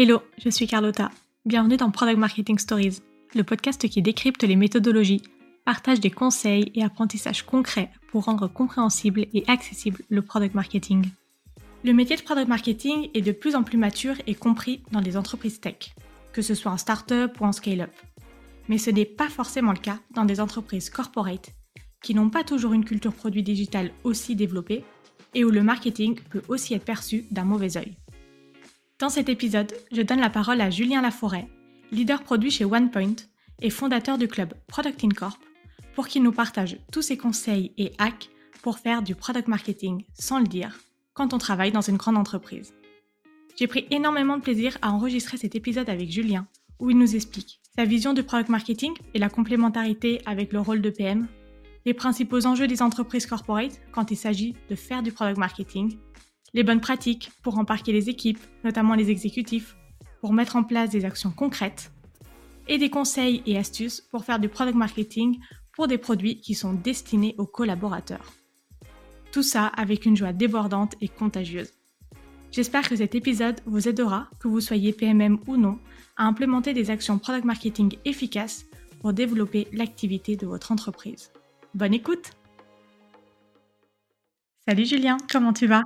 Hello, je suis Carlotta. Bienvenue dans Product Marketing Stories, le podcast qui décrypte les méthodologies, partage des conseils et apprentissages concrets pour rendre compréhensible et accessible le product marketing. Le métier de product marketing est de plus en plus mature et compris dans les entreprises tech, que ce soit en start-up ou en scale-up. Mais ce n'est pas forcément le cas dans des entreprises corporate qui n'ont pas toujours une culture produit digital aussi développée et où le marketing peut aussi être perçu d'un mauvais œil. Dans cet épisode, je donne la parole à Julien Laforêt, leader produit chez OnePoint et fondateur du club Product Incorp, pour qu'il nous partage tous ses conseils et hacks pour faire du product marketing sans le dire quand on travaille dans une grande entreprise. J'ai pris énormément de plaisir à enregistrer cet épisode avec Julien, où il nous explique sa vision du product marketing et la complémentarité avec le rôle de PM, les principaux enjeux des entreprises corporate quand il s'agit de faire du product marketing les bonnes pratiques pour embarquer les équipes, notamment les exécutifs, pour mettre en place des actions concrètes, et des conseils et astuces pour faire du product marketing pour des produits qui sont destinés aux collaborateurs. Tout ça avec une joie débordante et contagieuse. J'espère que cet épisode vous aidera, que vous soyez PMM ou non, à implémenter des actions product marketing efficaces pour développer l'activité de votre entreprise. Bonne écoute Salut Julien, comment tu vas?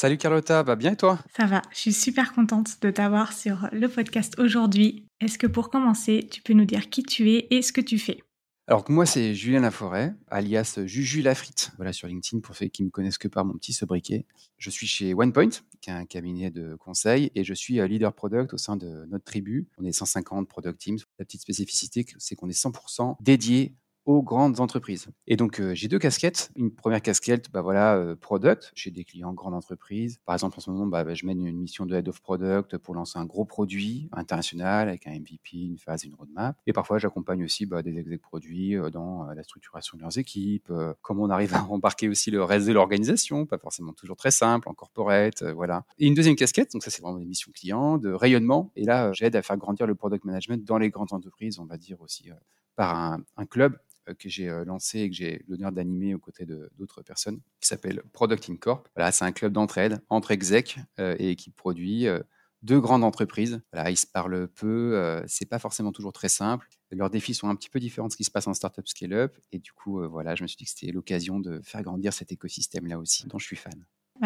Salut Carlotta, va bien et toi? Ça va, je suis super contente de t'avoir sur le podcast aujourd'hui. Est-ce que pour commencer, tu peux nous dire qui tu es et ce que tu fais? Alors moi c'est Julien Laforêt, alias Juju Lafrite, voilà sur LinkedIn pour ceux qui me connaissent que par mon petit sobriquet. Je suis chez OnePoint, qui est un cabinet de conseil, et je suis euh, leader product au sein de notre tribu. On est 150 product teams. La petite spécificité, c'est qu'on est 100% dédié aux grandes entreprises. Et donc, euh, j'ai deux casquettes. Une première casquette, bah voilà, euh, product, chez des clients grandes entreprises. Par exemple, en ce moment, bah, bah, je mène une mission de head of product pour lancer un gros produit international avec un MVP, une phase, une roadmap. Et parfois, j'accompagne aussi bah, des execs produits euh, dans la structuration de leurs équipes, comment on arrive à embarquer aussi le reste de l'organisation, pas forcément toujours très simple, en corporate, voilà. Et une deuxième casquette, donc ça, c'est vraiment des missions clients, de rayonnement. Et là, j'aide à faire grandir le product management dans les grandes entreprises, on va dire aussi par un, un club euh, que j'ai euh, lancé et que j'ai l'honneur d'animer aux côtés d'autres personnes, qui s'appelle Product Incorp. Voilà, c'est un club d'entraide entre execs euh, et qui produit deux grandes entreprises. Voilà, ils se parlent peu, c'est pas forcément toujours très simple. Leurs défis sont un petit peu différents de ce qui se passe en startup scale-up. Et du coup, voilà, je me suis dit que c'était l'occasion de faire grandir cet écosystème-là aussi, dont je suis fan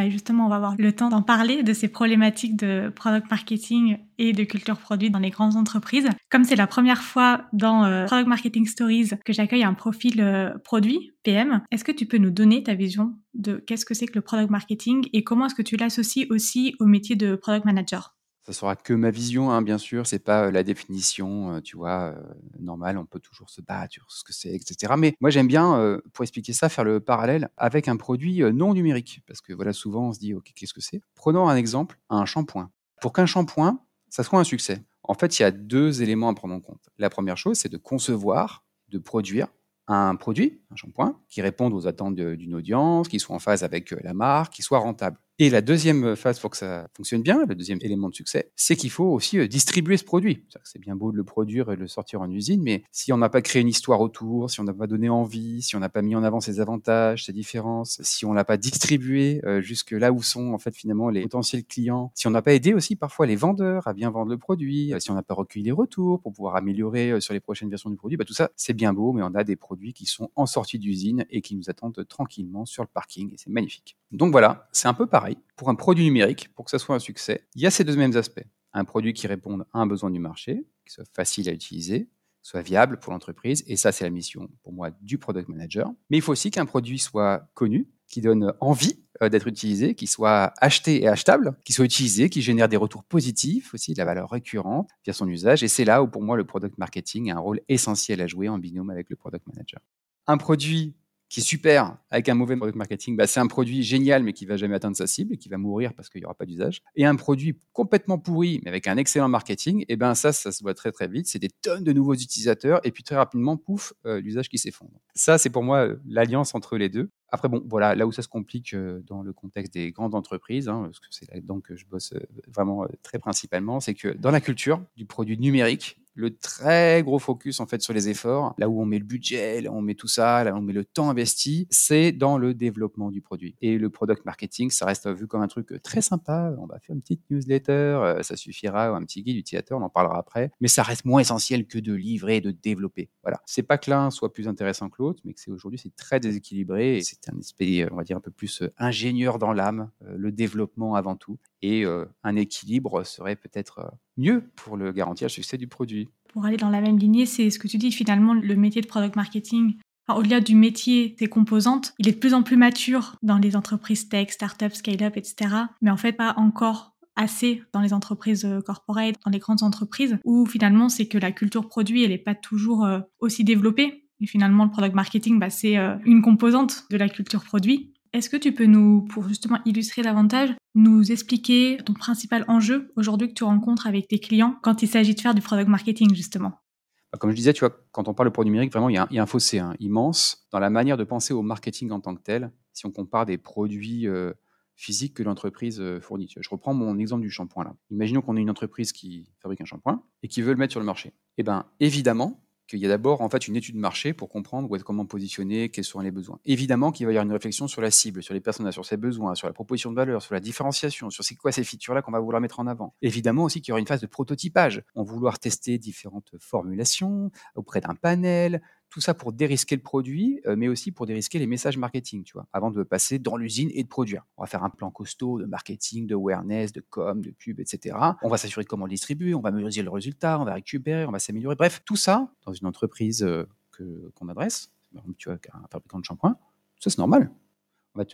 justement, on va avoir le temps d'en parler de ces problématiques de product marketing et de culture produit dans les grandes entreprises. Comme c'est la première fois dans euh, Product Marketing Stories que j'accueille un profil euh, produit, PM, est-ce que tu peux nous donner ta vision de qu'est-ce que c'est que le product marketing et comment est-ce que tu l'associes aussi au métier de product manager? Ça sera que ma vision, hein, bien sûr. C'est pas la définition, tu vois, normale. On peut toujours se battre sur ce que c'est, etc. Mais moi, j'aime bien, pour expliquer ça, faire le parallèle avec un produit non numérique, parce que voilà, souvent on se dit, ok, qu'est-ce que c'est? Prenons un exemple, un shampoing. Pour qu'un shampoing, ça soit un succès, en fait, il y a deux éléments à prendre en compte. La première chose, c'est de concevoir, de produire un produit, un shampoing, qui réponde aux attentes d'une audience, qui soit en phase avec la marque, qui soit rentable. Et la deuxième phase pour que ça fonctionne bien, le deuxième élément de succès, c'est qu'il faut aussi euh, distribuer ce produit. C'est bien beau de le produire et de le sortir en usine, mais si on n'a pas créé une histoire autour, si on n'a pas donné envie, si on n'a pas mis en avant ses avantages, ses différences, si on l'a pas distribué euh, jusque là où sont en fait finalement les potentiels clients, si on n'a pas aidé aussi parfois les vendeurs à bien vendre le produit, euh, si on n'a pas recueilli les retours pour pouvoir améliorer sur les prochaines versions du produit, bah, tout ça c'est bien beau, mais on a des produits qui sont en sortie d'usine et qui nous attendent tranquillement sur le parking et c'est magnifique. Donc voilà, c'est un peu pareil pour un produit numérique, pour que ça soit un succès, il y a ces deux mêmes aspects. Un produit qui réponde à un besoin du marché, qui soit facile à utiliser, soit viable pour l'entreprise. Et ça, c'est la mission pour moi du product manager. Mais il faut aussi qu'un produit soit connu, qui donne envie euh, d'être utilisé, qui soit acheté et achetable, qui soit utilisé, qui génère des retours positifs aussi, de la valeur récurrente via son usage. Et c'est là où pour moi le product marketing a un rôle essentiel à jouer en binôme avec le product manager. Un produit qui est super avec un mauvais product marketing, bah, c'est un produit génial mais qui va jamais atteindre sa cible et qui va mourir parce qu'il n'y aura pas d'usage. Et un produit complètement pourri mais avec un excellent marketing, et eh ben ça, ça se voit très très vite. C'est des tonnes de nouveaux utilisateurs et puis très rapidement, pouf, euh, l'usage qui s'effondre. Ça, c'est pour moi euh, l'alliance entre les deux. Après, bon, voilà, là où ça se complique euh, dans le contexte des grandes entreprises, hein, parce que c'est là-dedans que je bosse vraiment très principalement, c'est que dans la culture du produit numérique, le très gros focus en fait sur les efforts, là où on met le budget, là où on met tout ça, là où on met le temps investi, c'est dans le développement du produit. Et le product marketing, ça reste vu comme un truc très sympa. On va faire une petite newsletter, euh, ça suffira, ou un petit guide utilisateur, on en parlera après. Mais ça reste moins essentiel que de livrer et de développer. Voilà. C'est pas que l'un soit plus intéressant que l'autre, mais que c'est aujourd'hui c'est très déséquilibré c'est un esprit, on va dire un peu plus euh, ingénieur dans l'âme, euh, le développement avant tout. Et un équilibre serait peut-être mieux pour le garantir le succès du produit. Pour aller dans la même lignée, c'est ce que tu dis finalement, le métier de product marketing. Au-delà du métier des composantes, il est de plus en plus mature dans les entreprises tech, startups, scale-up, etc. Mais en fait, pas encore assez dans les entreprises euh, corporate, dans les grandes entreprises, où finalement c'est que la culture produit, elle n'est pas toujours euh, aussi développée. Et finalement, le product marketing, bah, c'est euh, une composante de la culture produit. Est-ce que tu peux nous, pour justement illustrer davantage, nous expliquer ton principal enjeu aujourd'hui que tu rencontres avec tes clients quand il s'agit de faire du product marketing, justement? Bah, comme je disais, tu vois, quand on parle de produit numérique, vraiment, il y a un, fossé hein, immense dans la manière de penser au marketing en tant que tel, si on compare des produits euh, physiques que l'entreprise euh, fournit. Je reprends mon exemple du shampoing là. Imaginons qu'on ait une entreprise qui fabrique un shampoing et qui veut le mettre sur le marché. Eh bien, évidemment, qu'il y a d'abord en fait une étude de marché pour comprendre comment positionner, quels sont les besoins. Évidemment qu'il va y avoir une réflexion sur la cible, sur les personnages, sur ses besoins, sur la proposition de valeur, sur la différenciation, sur c'est quoi ces features-là qu'on va vouloir mettre en avant. Évidemment aussi qu'il y aura une phase de prototypage. On va vouloir tester différentes formulations auprès d'un panel, tout ça pour dérisquer le produit, euh, mais aussi pour dérisquer les messages marketing, tu vois, avant de passer dans l'usine et de produire. On va faire un plan costaud de marketing, de awareness, de com, de pub, etc. On va s'assurer de comment le distribuer, on va mesurer le résultat, on va récupérer, on va s'améliorer. Bref, tout ça dans une entreprise euh, qu'on adresse, tu vois, un fabricant de shampoing, ça c'est normal.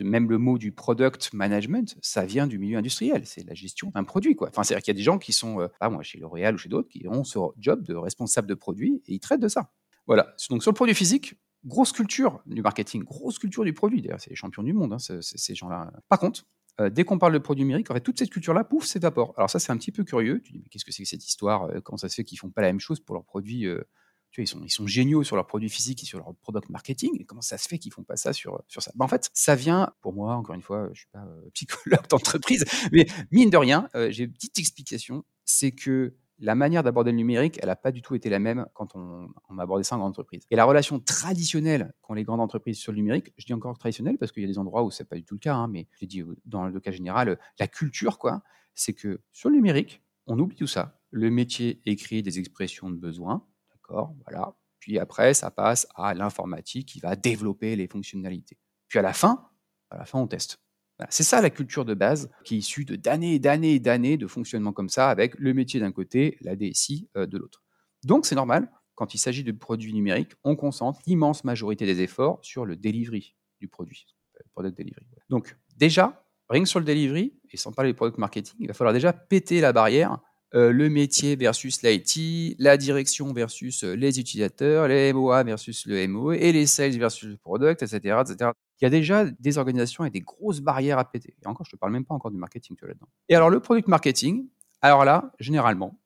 Même le mot du product management, ça vient du milieu industriel. C'est la gestion d'un produit, quoi. Enfin, c'est-à-dire qu'il y a des gens qui sont, euh, pas moi, chez L'Oréal ou chez d'autres, qui ont ce job de responsable de produit et ils traitent de ça. Voilà. Donc sur le produit physique, grosse culture du marketing, grosse culture du produit. D'ailleurs, c'est les champions du monde, hein, ces gens-là. Par contre, euh, dès qu'on parle de produit numérique, en fait, toute cette culture-là, pouf, s'évapore. Alors ça, c'est un petit peu curieux. Tu dis, mais qu'est-ce que c'est que cette histoire euh, Comment ça se fait qu'ils font pas la même chose pour leurs produits euh, tu vois, ils sont, géniaux sur leurs produits physiques et sur leur product marketing. Et comment ça se fait qu'ils font pas ça sur, sur ça? Ben, En fait, ça vient, pour moi, encore une fois, je suis pas psychologue d'entreprise, mais mine de rien, j'ai une petite explication. C'est que la manière d'aborder le numérique, elle n'a pas du tout été la même quand on, on a abordé ça en grande entreprise. Et la relation traditionnelle qu'ont les grandes entreprises sur le numérique, je dis encore traditionnelle parce qu'il y a des endroits où c'est pas du tout le cas, hein, mais je dis euh, dans le cas général, la culture, quoi, c'est que sur le numérique, on oublie tout ça. Le métier écrit des expressions de besoin, d'accord, voilà. Puis après, ça passe à l'informatique qui va développer les fonctionnalités. Puis à la fin, à la fin, on teste. C'est ça la culture de base qui est issue de d'années et d'années et d'années de fonctionnement comme ça avec le métier d'un côté, la DSI euh, de l'autre. Donc c'est normal, quand il s'agit de produits numériques, on concentre l'immense majorité des efforts sur le delivery du produit. Donc déjà, rien que sur le delivery, et sans parler du product marketing, il va falloir déjà péter la barrière euh, le métier versus l'IT, la direction versus euh, les utilisateurs, les MOA versus le MO et les sales versus le product, etc. Il y a déjà des organisations et des grosses barrières à péter. Et encore, je ne te parle même pas encore du marketing là-dedans. Et alors, le product marketing, alors là, généralement,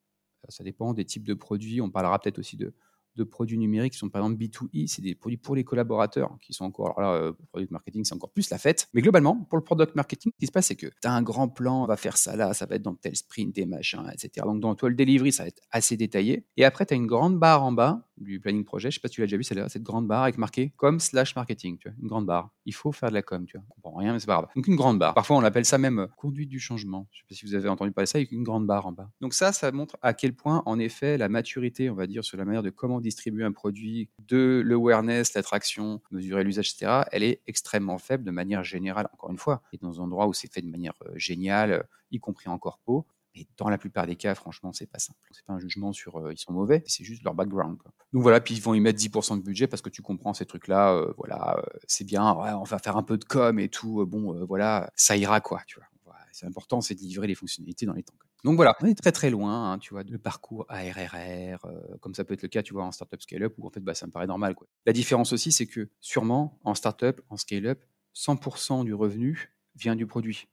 ça dépend des types de produits. On parlera peut-être aussi de, de produits numériques qui sont par exemple B2E, c'est des produits pour les collaborateurs qui sont encore, alors là, euh, product marketing, c'est encore plus la fête. Mais globalement, pour le product marketing, ce qui se passe, c'est que tu as un grand plan, on va faire ça là, ça va être dans tel sprint, des machins, etc. Donc dans toi, le delivery, ça va être assez détaillé. Et après, tu as une grande barre en bas du planning projet, je sais pas si tu l'as déjà vu, c'est là, cette grande barre avec marqué com slash marketing, tu vois, une grande barre. Il faut faire de la com, tu vois. On comprend rien, mais c'est pas grave. Donc une grande barre. Parfois, on appelle ça même conduite du changement. Je sais pas si vous avez entendu parler de ça, avec une grande barre en bas. Donc ça, ça montre à quel point, en effet, la maturité, on va dire, sur la manière de comment distribuer un produit de l'awareness, l'attraction, mesurer l'usage, etc., elle est extrêmement faible de manière générale, encore une fois. Et dans un endroit où c'est fait de manière euh, géniale, euh, y compris en corpo, mais dans la plupart des cas, franchement, c'est pas simple. C'est pas un jugement sur euh, ils sont mauvais, c'est juste leur background. Donc voilà, puis ils vont y mettre 10% de budget parce que tu comprends ces trucs-là. voilà, c'est bien, on va faire un peu de com et tout. bon, voilà, ça ira quoi, tu vois. C'est important, c'est de livrer les fonctionnalités dans les temps. Donc voilà, on est très très loin, hein, tu vois, de parcours ARRR, euh, comme ça peut être le cas, tu vois, en startup scale-up, où en fait, bah, ça me paraît normal. La différence aussi, c'est que sûrement, en startup, en scale-up, 100% du revenu vient du produit.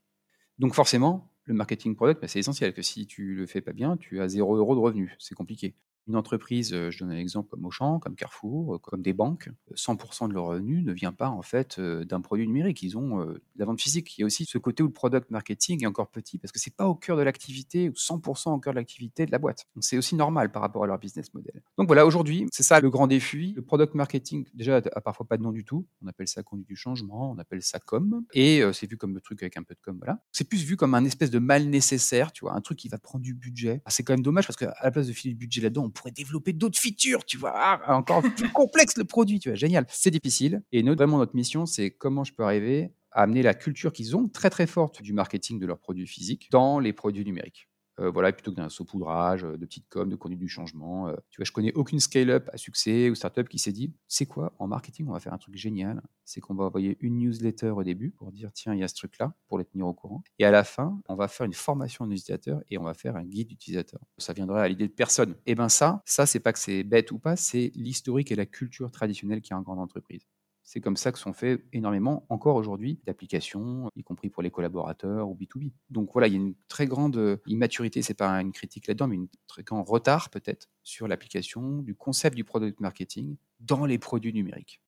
Donc forcément, le marketing product, bah, c'est essentiel, que si tu le fais pas bien, tu as 0 euros de revenu. C'est compliqué. Une entreprise, je donne un exemple comme Auchan, comme Carrefour, comme des banques, 100% de leur revenu ne vient pas en fait d'un produit numérique. Ils ont de la vente physique. Il y a aussi ce côté où le product marketing est encore petit parce que c'est pas au cœur de l'activité ou 100% au cœur de l'activité de la boîte. Donc c'est aussi normal par rapport à leur business model. Donc voilà, aujourd'hui, c'est ça le grand défi. Le product marketing, déjà, a parfois pas de nom du tout. On appelle ça conduite du changement, on appelle ça com. Et c'est vu comme le truc avec un peu de com, voilà. C'est plus vu comme un espèce de mal nécessaire, tu vois, un truc qui va prendre du budget. Ah, c'est quand même dommage parce qu'à la place de filer du budget là-dedans, pourrait développer d'autres features, tu vois, ah, encore plus complexe le produit, tu vois, génial. C'est difficile. Et notre, vraiment, notre mission, c'est comment je peux arriver à amener la culture qu'ils ont très très forte du marketing de leurs produits physiques dans les produits numériques. Euh, voilà, plutôt que d'un saupoudrage, euh, de petites com, de conduite du changement. Euh, tu vois, je connais aucune scale-up à succès ou startup qui s'est dit, c'est quoi, en marketing, on va faire un truc génial. C'est qu'on va envoyer une newsletter au début pour dire, tiens, il y a ce truc-là, pour les tenir au courant. Et à la fin, on va faire une formation aux utilisateurs et on va faire un guide utilisateur. Ça viendrait à l'idée de personne. Et eh ben ça, ça, c'est pas que c'est bête ou pas, c'est l'historique et la culture traditionnelle qui est en grande entreprise. C'est comme ça que sont faits énormément, encore aujourd'hui, d'applications, y compris pour les collaborateurs ou B2B. Donc voilà, il y a une très grande euh, immaturité, c'est pas une critique là-dedans, mais un très grand retard peut-être sur l'application du concept du product marketing dans les produits numériques.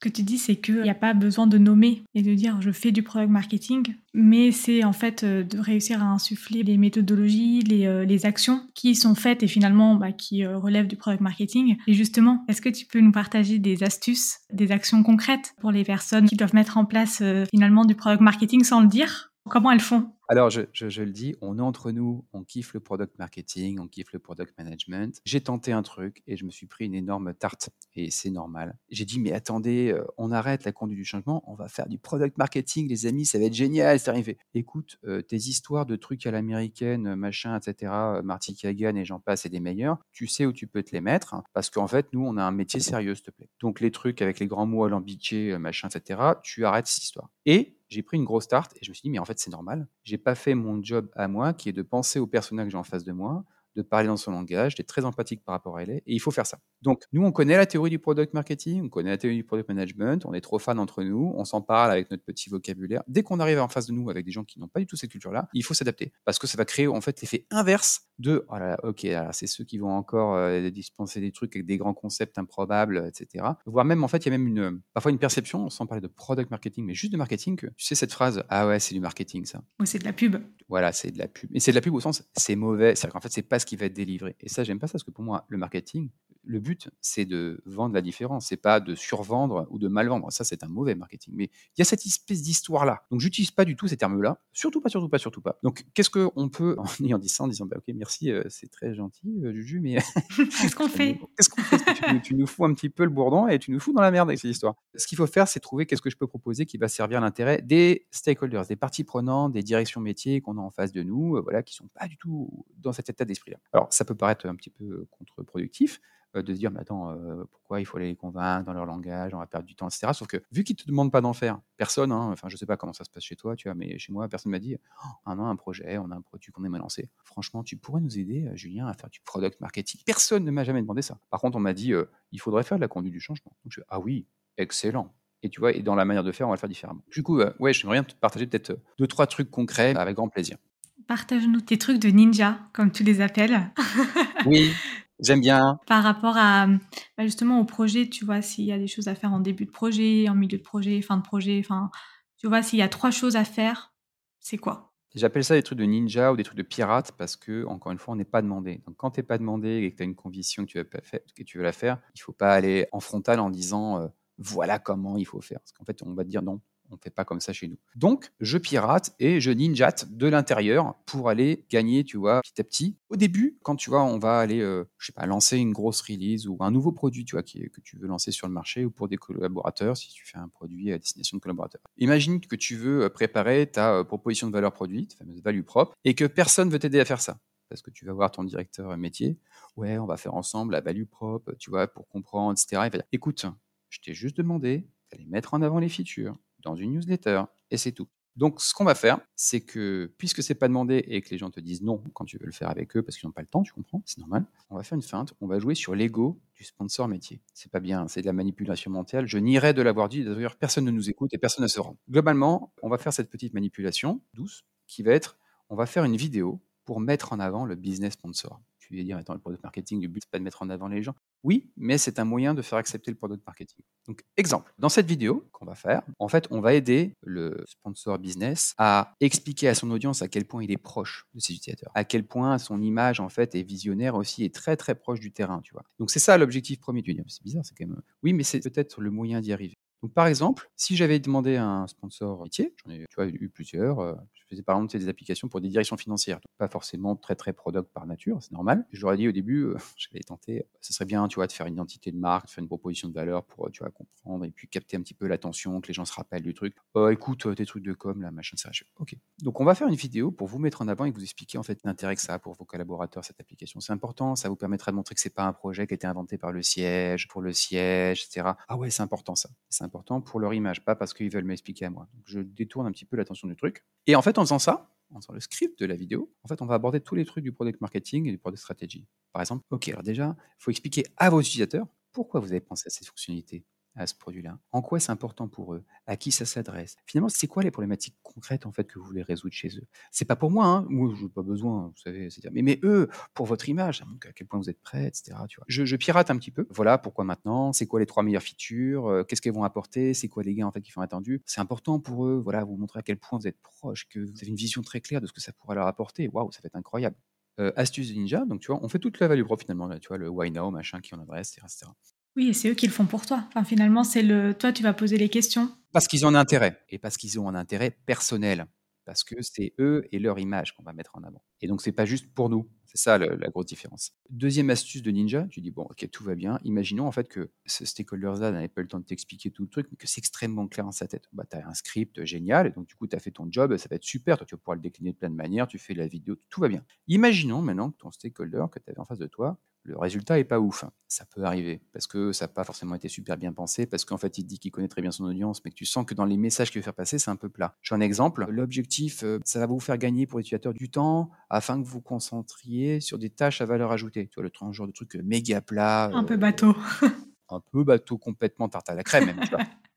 Ce que tu dis, c'est qu'il n'y a pas besoin de nommer et de dire je fais du product marketing, mais c'est en fait euh, de réussir à insuffler les méthodologies, les, euh, les actions qui sont faites et finalement bah, qui euh, relèvent du product marketing. Et justement, est-ce que tu peux nous partager des astuces, des actions concrètes pour les personnes qui doivent mettre en place finalement du product marketing sans le dire? Comment elles font? Alors, je, le dis, on entre nous, on kiffe le product marketing, on kiffe le product management. J'ai tenté un truc et je me suis pris une énorme tarte et c'est normal. J'ai dit, mais attendez, euh, on arrête la conduite du changement, on va faire du product marketing, les amis, ça va être génial, c'est arrivé. Écoute, euh, tes histoires de trucs à l'américaine, machin, etc., euh, Marty Kagan et j'en passe, c'est des meilleurs, tu sais où tu peux te les mettre hein, parce qu'en fait, nous, on a un métier sérieux, s'il te plaît. Donc, les trucs avec les grands mots alambiqués, machin, etc., tu arrêtes cette histoire. Et j'ai pris une grosse tarte et je me suis dit, mais en fait, c'est normal. J'ai pas fait mon job à moi, qui est de penser au personnage que j'ai en face de moi, de parler dans son langage, d'être très empathique par rapport à elle, et il faut faire ça. Donc, nous, on connaît la théorie du product marketing, on connaît la théorie du product management, on est trop fans entre nous, on s'en parle avec notre petit vocabulaire. Dès qu'on arrive en face de nous avec des gens qui n'ont pas du tout cette culture-là, il faut s'adapter, parce que ça va créer en fait l'effet inverse de, oh là là, ok, c'est ceux qui vont encore euh, dispenser des trucs avec des grands concepts improbables, etc. Voire même, en fait, il y a même une, parfois une perception, sans parler de product marketing, mais juste de marketing, que tu sais cette phrase, ah ouais, c'est du marketing, ça. Ou c'est de la pub. Voilà, c'est de la pub. Et c'est de la pub au sens, c'est mauvais, c'est-à-dire qu'en fait, c'est pas ce qui va être délivré. Et ça, j'aime pas ça, parce que pour moi, le marketing, le but, c'est de vendre la différence, c'est pas de survendre ou de mal vendre. Ça, c'est un mauvais marketing. Mais il y a cette espèce d'histoire-là. Donc, j'utilise pas du tout ces termes-là. Surtout pas, surtout pas, surtout pas. Donc, qu'est-ce qu'on peut, en ayant dit ça, en disant, bah, ok, merci, euh, c'est très gentil, euh, Juju, mais. qu'est-ce qu'on fait? Qu'est-ce qu'on fait? Tu, nous fous un petit peu le bourdon et tu nous fous dans la merde avec cette histoire. Ce qu'il faut faire, c'est trouver qu'est-ce que je peux proposer qui va servir l'intérêt des stakeholders, des parties prenantes, des directions métiers qu'on a en face de nous, euh, voilà, qui sont pas du tout dans cet état d'esprit-là. Alors, ça peut paraître un petit peu contre-productif, de se dire, mais attends, euh, pourquoi il faut les convaincre dans leur langage, on va perdre du temps, etc. Sauf que vu qu'ils ne te demandent pas d'en faire, personne, hein, enfin je sais pas comment ça se passe chez toi, tu vois, mais chez moi, personne m'a dit, oh, on a un projet, on a un produit qu'on aimerait lancer. Franchement, tu pourrais nous aider, euh, Julien, à faire du product marketing. Personne ne m'a jamais demandé ça. Par contre, on m'a dit, il faudrait faire de la conduite du changement. Donc je ah oui, excellent. Et tu vois, et dans la manière de faire, on va le faire différemment. Du coup, ouais, j'aimerais bien te partager peut-être deux, trois trucs concrets avec grand plaisir. Partage-nous tes trucs de ninja, comme tu les appelles. oui, J'aime bien. Par rapport à bah, justement au projet, tu vois, s'il y a des choses à faire en début de projet, en milieu de projet, fin de projet, enfin, tu vois, s'il y a trois choses à faire, c'est quoi? J'appelle ça des trucs de ninja ou des trucs de pirate parce que, encore une fois, on n'est pas demandé. Donc, quand tu n'es pas demandé et que tu as une conviction que tu, veux que tu veux la faire, il ne faut pas aller en frontal en disant euh, voilà comment il faut faire. Parce qu'en fait, on va te dire non, on ne fait pas comme ça chez nous. Donc, je pirate et je ninjate de l'intérieur pour aller gagner, tu vois, petit à petit. Au début, quand tu vois, on va aller, euh, je sais pas, lancer une grosse release ou un nouveau produit, tu vois, que tu veux lancer sur le marché ou pour des collaborateurs, si tu fais un produit à destination de collaborateurs. Imagine que tu veux euh, préparer ta euh, proposition de valeur produit, ta fameuse value propre, et que personne veut t'aider à faire ça parce que tu vas voir ton directeur métier, ouais, on va faire ensemble la value propre, tu vois, pour comprendre, etc. Écoute, je t'ai juste demandé d'aller mettre en avant les features, dans une newsletter, et c'est tout. Donc, ce qu'on va faire, c'est que puisque c'est pas demandé et que les gens te disent non quand tu veux le faire avec eux parce qu'ils n'ont pas le temps, tu comprends, c'est normal. On va faire une feinte. On va jouer sur l'ego du sponsor métier. C'est pas bien, c'est de la manipulation mentale. Je nierais de l'avoir dit. D'ailleurs, personne ne nous écoute et personne ne se rend. Globalement, on va faire cette petite manipulation douce qui va être, on va faire une vidéo pour mettre en avant le business sponsor Tu vas dire, attends, le product marketing, le but, c'est pas de mettre en avant les gens. Oui, mais c'est un moyen de faire accepter le product marketing. Donc, exemple, dans cette vidéo qu'on va faire, en fait, on va aider le sponsor business à expliquer à son audience à quel point il est proche de ses utilisateurs, à quel point son image, en fait, est visionnaire aussi, et très, très proche du terrain, tu vois. Donc, c'est ça l'objectif premier. Dis, c'est bizarre, c'est quand même. Oui, mais c'est peut-être le moyen d'y arriver. Donc, par exemple, si j'avais demandé à un sponsor métier, j'en ai eu plusieurs, euh, faisais par exemple des applications pour des directions financières, pas forcément très très product par nature, c'est normal. Je leur ai dit au début, euh, j'allais tenter, ce serait bien, tu vois, de faire une identité de marque, de faire une proposition de valeur pour, euh, tu vois, comprendre et puis capter un petit peu l'attention, que les gens se rappellent du truc. Oh, écoute, tes trucs de com, là, machin, ça. ok. Donc, on va faire une vidéo pour vous mettre en avant et vous expliquer en fait l'intérêt que ça a pour vos collaborateurs cette application. C'est important, ça vous permettra de montrer que c'est pas un projet qui a été inventé par le siège, pour le siège, etc. Ah ouais, c'est important ça. C'est important pour leur image pas parce qu'ils veulent m'expliquer à moi. Je détourne un petit peu l'attention du truc. Et en fait, en faisant ça, en faisant le script de la vidéo, en fait, on va aborder tous les trucs du product marketing et du product strategy. Par exemple, ok, alors déjà, il faut expliquer à vos utilisateurs pourquoi vous avez pensé à cette fonctionnalité à ce produit-là? En quoi c'est important pour eux? À qui ça s'adresse? Finalement, c'est quoi les problématiques concrètes en fait que vous voulez résoudre chez eux? C'est pas pour moi, hein. moi je n'ai pas besoin, vous savez, mais, mais eux, pour votre image, à quel point vous êtes prêts, etc. Tu vois. Je, pirate un petit peu. Voilà pourquoi maintenant, c'est quoi les trois meilleures features, euh, qu'est-ce qu'elles vont apporter, c'est quoi les gains en fait qui sont attendus? C'est important pour eux, voilà, vous montrer à quel point vous êtes proche, que vous avez une vision très claire de ce que ça pourrait leur apporter. Waouh, ça va être incroyable. Euh, astuce ninja, donc tu vois, on fait toute la value prop finalement, tu vois, le why now, machin, qui en adresse, etc. Oui, et c'est eux qui le font pour toi. Enfin, finalement, c'est le toi, tu vas poser les questions. Parce qu'ils ont un intérêt, et parce qu'ils ont un intérêt personnel, parce que c'est eux et leur image qu'on va mettre en avant. Et donc, c'est pas juste pour nous. C'est ça la grosse différence. Deuxième astuce de Ninja, tu dis, bon, ok, tout va bien. Imaginons en fait que ce stakeholder-là n'avait pas le temps de t'expliquer tout le truc, mais que c'est extrêmement clair dans sa tête. Bah, tu as un script génial, et donc du coup, tu as fait ton job, ça va être super. Toi, tu vas pouvoir le décliner de plein de manières, tu fais la vidéo, tout va bien. Imaginons maintenant que ton stakeholder que tu avais en face de toi, le résultat n'est pas ouf. Ça peut arriver parce que ça n'a pas forcément été super bien pensé, parce qu'en fait, il dit qu'il connaît très bien son audience, mais que tu sens que dans les messages qu'il veut faire passer, c'est un peu plat. J'ai un exemple. L'objectif, euh, ça va vous faire gagner pour l'utilisateur du temps afin que vous vous concentriez sur des tâches à valeur ajoutée. Tu vois, le genre de truc méga plat. Un peu euh, bateau. un peu bateau, complètement tarte à la crème, même.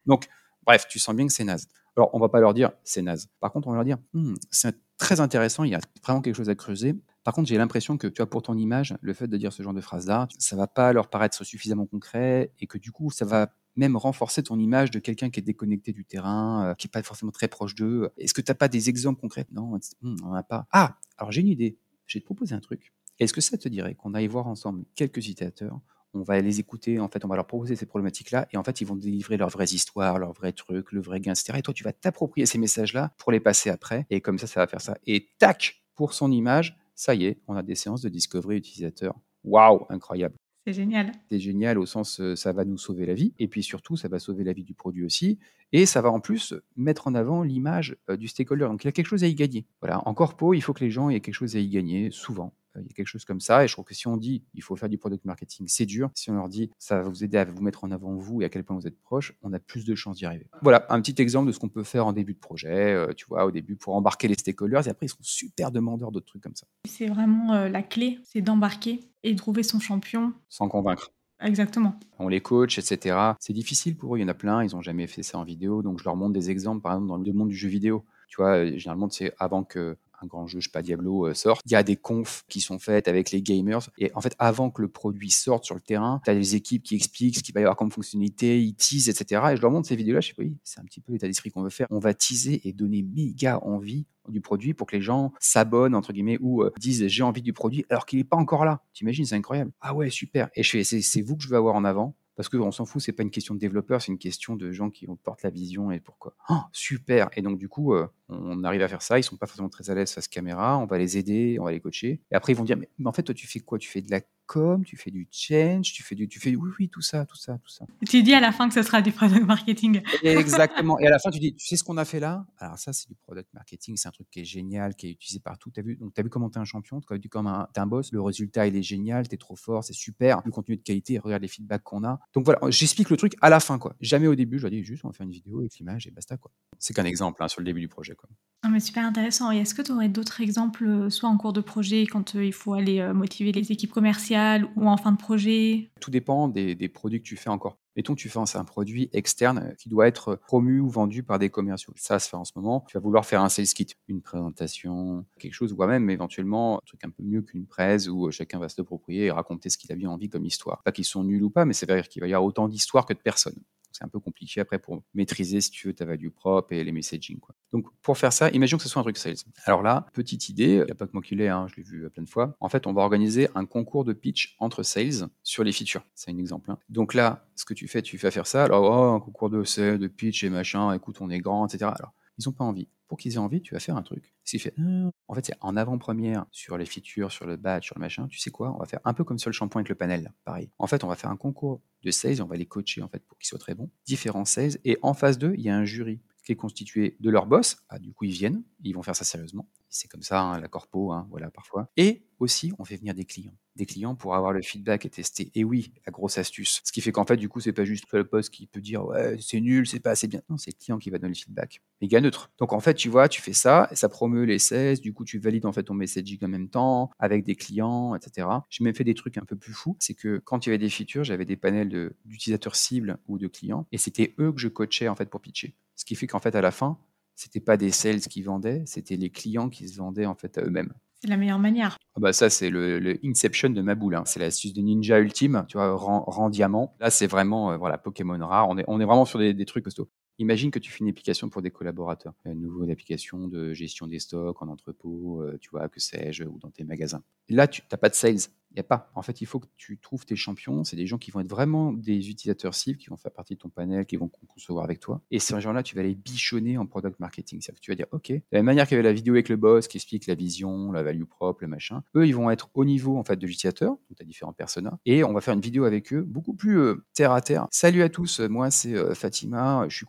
Donc, bref, tu sens bien que c'est naze. Alors, on va pas leur dire c'est naze. Par contre, on va leur dire hmm, c'est très intéressant, il y a vraiment quelque chose à creuser. Par contre, j'ai l'impression que tu vois, pour ton image, le fait de dire ce genre de phrase-là, ça va pas leur paraître suffisamment concret et que du coup, ça va même renforcer ton image de quelqu'un qui est déconnecté du terrain, euh, qui n'est pas forcément très proche d'eux. Est-ce que tu n'as pas des exemples concrets? Non, hmm, on n'en a pas. Ah, alors j'ai une idée. Je vais te proposer un truc. Est-ce que ça te dirait qu'on aille voir ensemble quelques utilisateurs on va les écouter, en fait, on va leur proposer ces problématiques-là, et en fait, ils vont délivrer leurs vraies histoires, leurs vrais trucs, le vrai gain, etc. Et toi, tu vas t'approprier ces messages-là pour les passer après, et comme ça, ça va faire ça. Et tac, pour son image, ça y est, on a des séances de discovery utilisateur. Waouh, incroyable. C'est génial. C'est génial au sens, euh, ça va nous sauver la vie. Et puis surtout, ça va sauver la vie du produit aussi. Et ça va en plus mettre en avant l'image euh, du stakeholder. Donc il y a quelque chose à y gagner. Voilà, en corpo, il faut que les gens aient quelque chose à y gagner, souvent. Euh, il y a quelque chose comme ça. Et je trouve que si on dit il faut faire du product marketing, c'est dur. Si on leur dit ça va vous aider à vous mettre en avant vous et à quel point vous êtes proche, on a plus de chances d'y arriver. Voilà un petit exemple de ce qu'on peut faire en début de projet, euh, tu vois, au début pour embarquer les stakeholders et après ils sont super demandeurs d'autres trucs comme ça. C'est vraiment euh, la clé, c'est d'embarquer et de trouver son champion. Sans convaincre. Exactement. On les coach, etc. C'est difficile pour eux, il y en a plein, ils n'ont jamais fait ça en vidéo, donc je leur montre des exemples, par exemple, dans le monde du jeu vidéo. Tu vois, généralement, c'est avant que un grand jeu, je sais pas, Diablo euh, sort, il y a des confs qui sont faites avec les gamers. Et en fait, avant que le produit sorte sur le terrain, tu as des équipes qui expliquent ce qu'il va y avoir comme fonctionnalité, ils teasent, etc. Et je leur montre ces vidéos-là, je sais pas, oui, c'est un petit peu l'état d'esprit qu'on veut faire. On va teaser et donner méga envie du produit pour que les gens s'abonnent entre guillemets ou euh, disent j'ai envie du produit alors qu'il n'est pas encore là. T'imagines, c'est incroyable. Ah ouais, super. Et c'est vous que je veux avoir en avant parce qu'on s'en fout, c'est pas une question de développeurs, c'est une question de gens qui portent la vision et pourquoi. Oh, super Et donc, du coup, euh, on arrive à faire ça. Ils sont pas forcément très à l'aise face caméra. On va les aider, on va les coacher. Et après, ils vont dire mais, en fait, toi, tu fais quoi? Tu fais de la com, tu fais du change, tu fais du, tu fais oui, oui, tout ça, tout ça, tout ça. tu dis à la fin que ce sera du product marketing. Exactement. Et à la fin, tu dis, tu sais ce qu'on a fait là? Alors ça, c'est du product marketing. C'est un truc qui est génial, qui est utilisé partout. T'as vu Donc, as vu comment t'es un champion, as vu comment t'es un boss? Le résultat, il est génial. T'es trop fort, c'est super. Le contenu de qualité. Regarde les feedbacks qu'on a. Donc voilà, j'explique le truc à la fin, quoi. Jamais au début. Je leur dis juste, on va faire une vidéo avec l'image et basta, quoi. C'est qu'un exemple hein, sur le début du projet. Quoi. Ah, mais super intéressant. Et est-ce que tu aurais d'autres exemples, euh, soit en cours de projet, quand euh, il faut aller euh, motiver les équipes commerciales, ou en fin de projet? Tout dépend des, des produits que tu fais encore. Mettons que tu fais un, produit externe qui doit être promu ou vendu par des commerciaux. Ça se fait en ce moment. Tu vas vouloir faire un sales kit, une présentation, quelque chose, ou même éventuellement un truc un peu mieux qu'une presse où chacun va se l'approprier et raconter ce qu'il a bien envie comme histoire. Pas qu'ils sont nuls ou pas, mais c'est vrai qu'il va y avoir autant d'histoires que de personnes c'est un peu compliqué après pour maîtriser, si tu veux, ta value propre et les messaging. Donc, pour faire ça, imaginons que ce soit un truc sales. Alors là, petite idée, il n'y a pas que moi qui hein, je l'ai vu plein de fois. En fait, on va organiser un concours de pitch entre sales sur les features. C'est un exemple. Hein. Donc là, ce que tu fais, tu fais faire ça. Alors, oh, un concours de sales, de pitch et machin, écoute, on est grand, etc. Alors, ils n'ont pas envie. Pour qu'ils aient envie, tu vas faire un truc. S'il fait, ah, en fait, c'est en avant-première sur les features, sur le badge, sur le machin, tu sais quoi On va faire un peu comme sur le shampoing avec le panel, pareil. En fait, on va faire un concours de sales, on va les coacher en fait pour qu'ils soient très bons. Différents sales, et en face d'eux, il y a un jury qui est constitué de leur boss. Ah, du coup, ils viennent, ils vont faire ça sérieusement. C'est comme ça, hein, la corpo, hein, voilà, parfois. Et aussi, on fait venir des clients. Des clients pour avoir le feedback et tester. Et oui, la grosse astuce. Ce qui fait qu'en fait, du coup, c'est pas juste le poste qui peut dire ouais, c'est nul, c'est pas assez bien. Non, c'est le client qui va donner le feedback. Méga neutre. Donc en fait, tu vois, tu fais ça, ça promeut les 16, du coup, tu valides en fait ton messaging en même temps, avec des clients, etc. J'ai même fait des trucs un peu plus fous. C'est que quand il y avait des features, j'avais des panels d'utilisateurs cibles ou de clients, et c'était eux que je coachais en fait pour pitcher. Ce qui fait qu'en fait, à la fin, c'était pas des sales qui vendaient, c'était les clients qui se vendaient en fait à eux-mêmes. C'est la meilleure manière. Ah bah ça, c'est le, Inception de ma boule. Hein. C'est l'astuce de ninja ultime, tu vois, rang, diamant. Là, c'est vraiment, euh, voilà, Pokémon rare. On est, on est vraiment sur des, des trucs costauds. Imagine que tu fais une application pour des collaborateurs, une nouvelle application de gestion des stocks en entrepôt, euh, tu vois, que sais-je, ou dans tes magasins. Là, tu n'as pas de sales. Il n'y a pas. En fait, il faut que tu trouves tes champions. C'est des gens qui vont être vraiment des utilisateurs cibles, qui vont faire partie de ton panel, qui vont concevoir avec toi. Et ces gens-là, tu vas les bichonner en product marketing. C'est-à-dire que tu vas dire, OK, de la même manière qu'il y avait la vidéo avec le boss qui explique la vision, la value propre, le machin, eux, ils vont être au niveau en fait de l'utilisateur, donc tu as différents personas, et on va faire une vidéo avec eux, beaucoup plus euh, terre à terre. Salut à tous, moi c'est euh, Fatima, je suis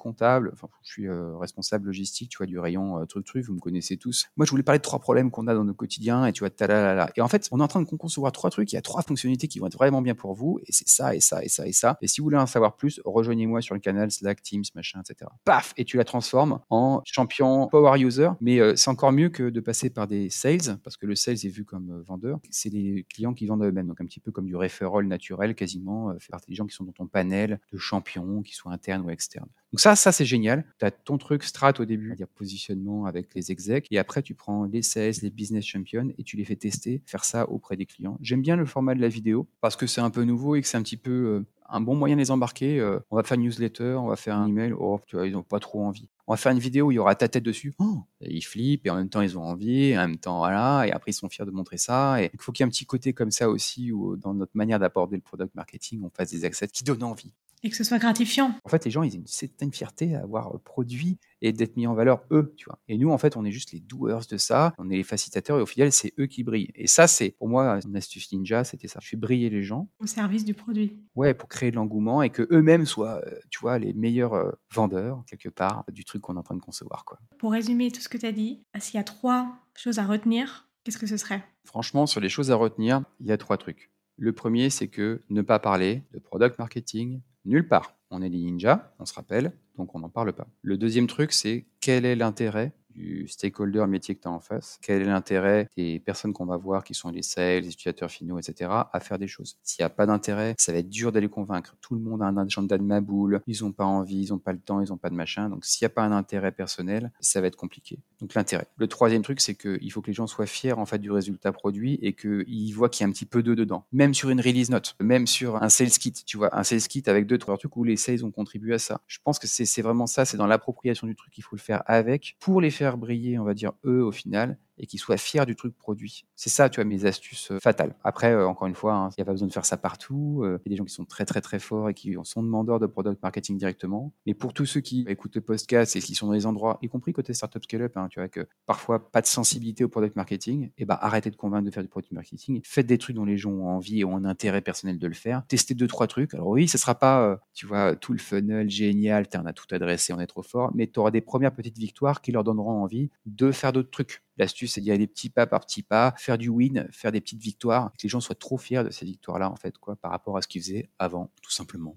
je suis euh, responsable logistique, tu vois, du rayon truc truc, vous me connaissez tous. Moi, je voulais parler de trois problèmes qu'on a dans nos quotidiens, et tu vois, ta Et en fait, on est en train de concevoir trois trucs, il y a trois fonctionnalités qui vont être vraiment bien pour vous, et c'est ça, et ça, et ça, et ça. Et si vous voulez en savoir plus, rejoignez-moi sur le canal Slack, Teams, machin, etc. Paf Et tu la transformes en champion power user. Mais euh, c'est encore mieux que de passer par des sales, parce que le sales est vu comme euh, vendeur. C'est les clients qui vendent eux-mêmes, donc un petit peu comme du referral naturel, quasiment, euh, faire des gens qui sont dans ton panel de champions, qui soient internes ou externes. Donc ça, ça c'est génial. Tu as ton truc strat au début, dire positionnement avec les execs, et après tu prends les sales, les business champions, et tu les fais tester, faire ça auprès des clients. J'aime bien le format de la vidéo parce que c'est un peu nouveau et que c'est un petit peu euh, un bon moyen de les embarquer. Euh, on va faire une newsletter, on va faire un email. Oh, tu vois, ils n'ont pas trop envie. On va faire une vidéo où il y aura ta tête dessus. Oh, ils flippent et en même temps ils ont envie, et en même temps voilà, et après ils sont fiers de montrer ça. Et il faut qu'il y ait un petit côté comme ça aussi où dans notre manière d'aborder le product marketing, on fasse des accès qui donnent envie. Et que ce soit gratifiant. En fait, les gens, ils ont une certaine fierté à avoir produit et d'être mis en valeur eux, tu vois. Et nous, en fait, on est juste les doers de ça, on est les facilitateurs et au final, c'est eux qui brillent. Et ça, c'est pour moi une astuce ninja, c'était ça. Je fais briller les gens. Au service du produit. Ouais, pour créer de l'engouement et que eux-mêmes soient, euh, tu vois, les meilleurs euh, vendeurs, quelque part, du truc qu'on est en train de concevoir, quoi. Pour résumer tout ce que tu as dit, s'il y a trois choses à retenir, qu'est-ce que ce serait? Franchement, sur les choses à retenir, il y a trois trucs. Le premier, c'est que ne pas parler de product marketing, Nulle part. On est des ninjas, on se rappelle, donc on n'en parle pas. Le deuxième truc, c'est quel est l'intérêt du stakeholder métier que tu as en face, quel est l'intérêt des personnes qu'on va voir qui sont les sales, les utilisateurs finaux, etc., à faire des choses? S'il n'y a pas d'intérêt, ça va être dur d'aller convaincre. Tout le monde a un agenda de ma boule, ils n'ont pas envie, ils n'ont pas le temps, ils n'ont pas de machin. Donc s'il n'y a pas un intérêt personnel, ça va être compliqué. Donc l'intérêt. Le troisième truc, c'est qu'il faut que les gens soient fiers en fait du résultat produit et qu'ils voient qu'il y a un petit peu d'eux dedans. Même sur une release note, même sur un sales kit, tu vois, un sales kit avec deux, trois trucs où les sales ont contribué à ça. Je pense que c'est vraiment ça, c'est dans l'appropriation du truc qu'il faut le faire avec pour les faire briller, on va dire, eux, au final, et qu'ils soient fiers du truc produit. C'est ça, tu vois, mes astuces euh, fatales. Après, euh, encore une fois, hein, il n'y a pas besoin de faire ça partout. Euh, il y a des gens qui sont très, très, très forts et qui sont demandeurs de product marketing directement. Mais pour tous ceux qui écoutent le podcast et qui sont dans les endroits, y compris côté startup scale-up, hein, tu vois, que parfois pas de sensibilité au product marketing, et eh ben arrêtez de convaincre de faire du product marketing. Faites des trucs dont les gens ont envie et ont un intérêt personnel de le faire. Testez deux, trois trucs. Alors oui, ce sera pas, tu vois, tout le funnel génial, tu as tout adressé, on est trop fort, mais tu auras des premières petites victoires qui leur donneront envie de faire d'autres trucs. L'astuce, c'est d'y aller petit pas par petit pas, faire du win, faire des petites victoires, que les gens soient trop fiers de ces victoires-là, en fait, quoi, par rapport à ce qu'ils faisaient avant, tout simplement.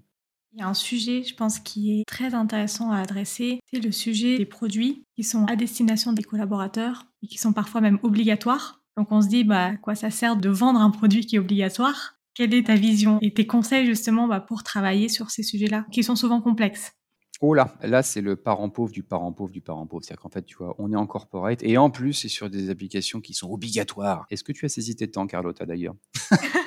Il y a un sujet, je pense, qui est très intéressant à adresser, c'est le sujet des produits qui sont à destination des collaborateurs et qui sont parfois même obligatoires. Donc on se dit, bah, quoi ça sert de vendre un produit qui est obligatoire? Quelle est ta vision et tes conseils justement bah, pour travailler sur ces sujets-là, qui sont souvent complexes? Oh là, là c'est le parent pauvre du parent pauvre du parent pauvre. C'est-à-dire qu'en fait, tu vois, on est en corporate et en plus, c'est sur des applications qui sont obligatoires. Est-ce que tu as saisi tes temps, Carlotta, d'ailleurs?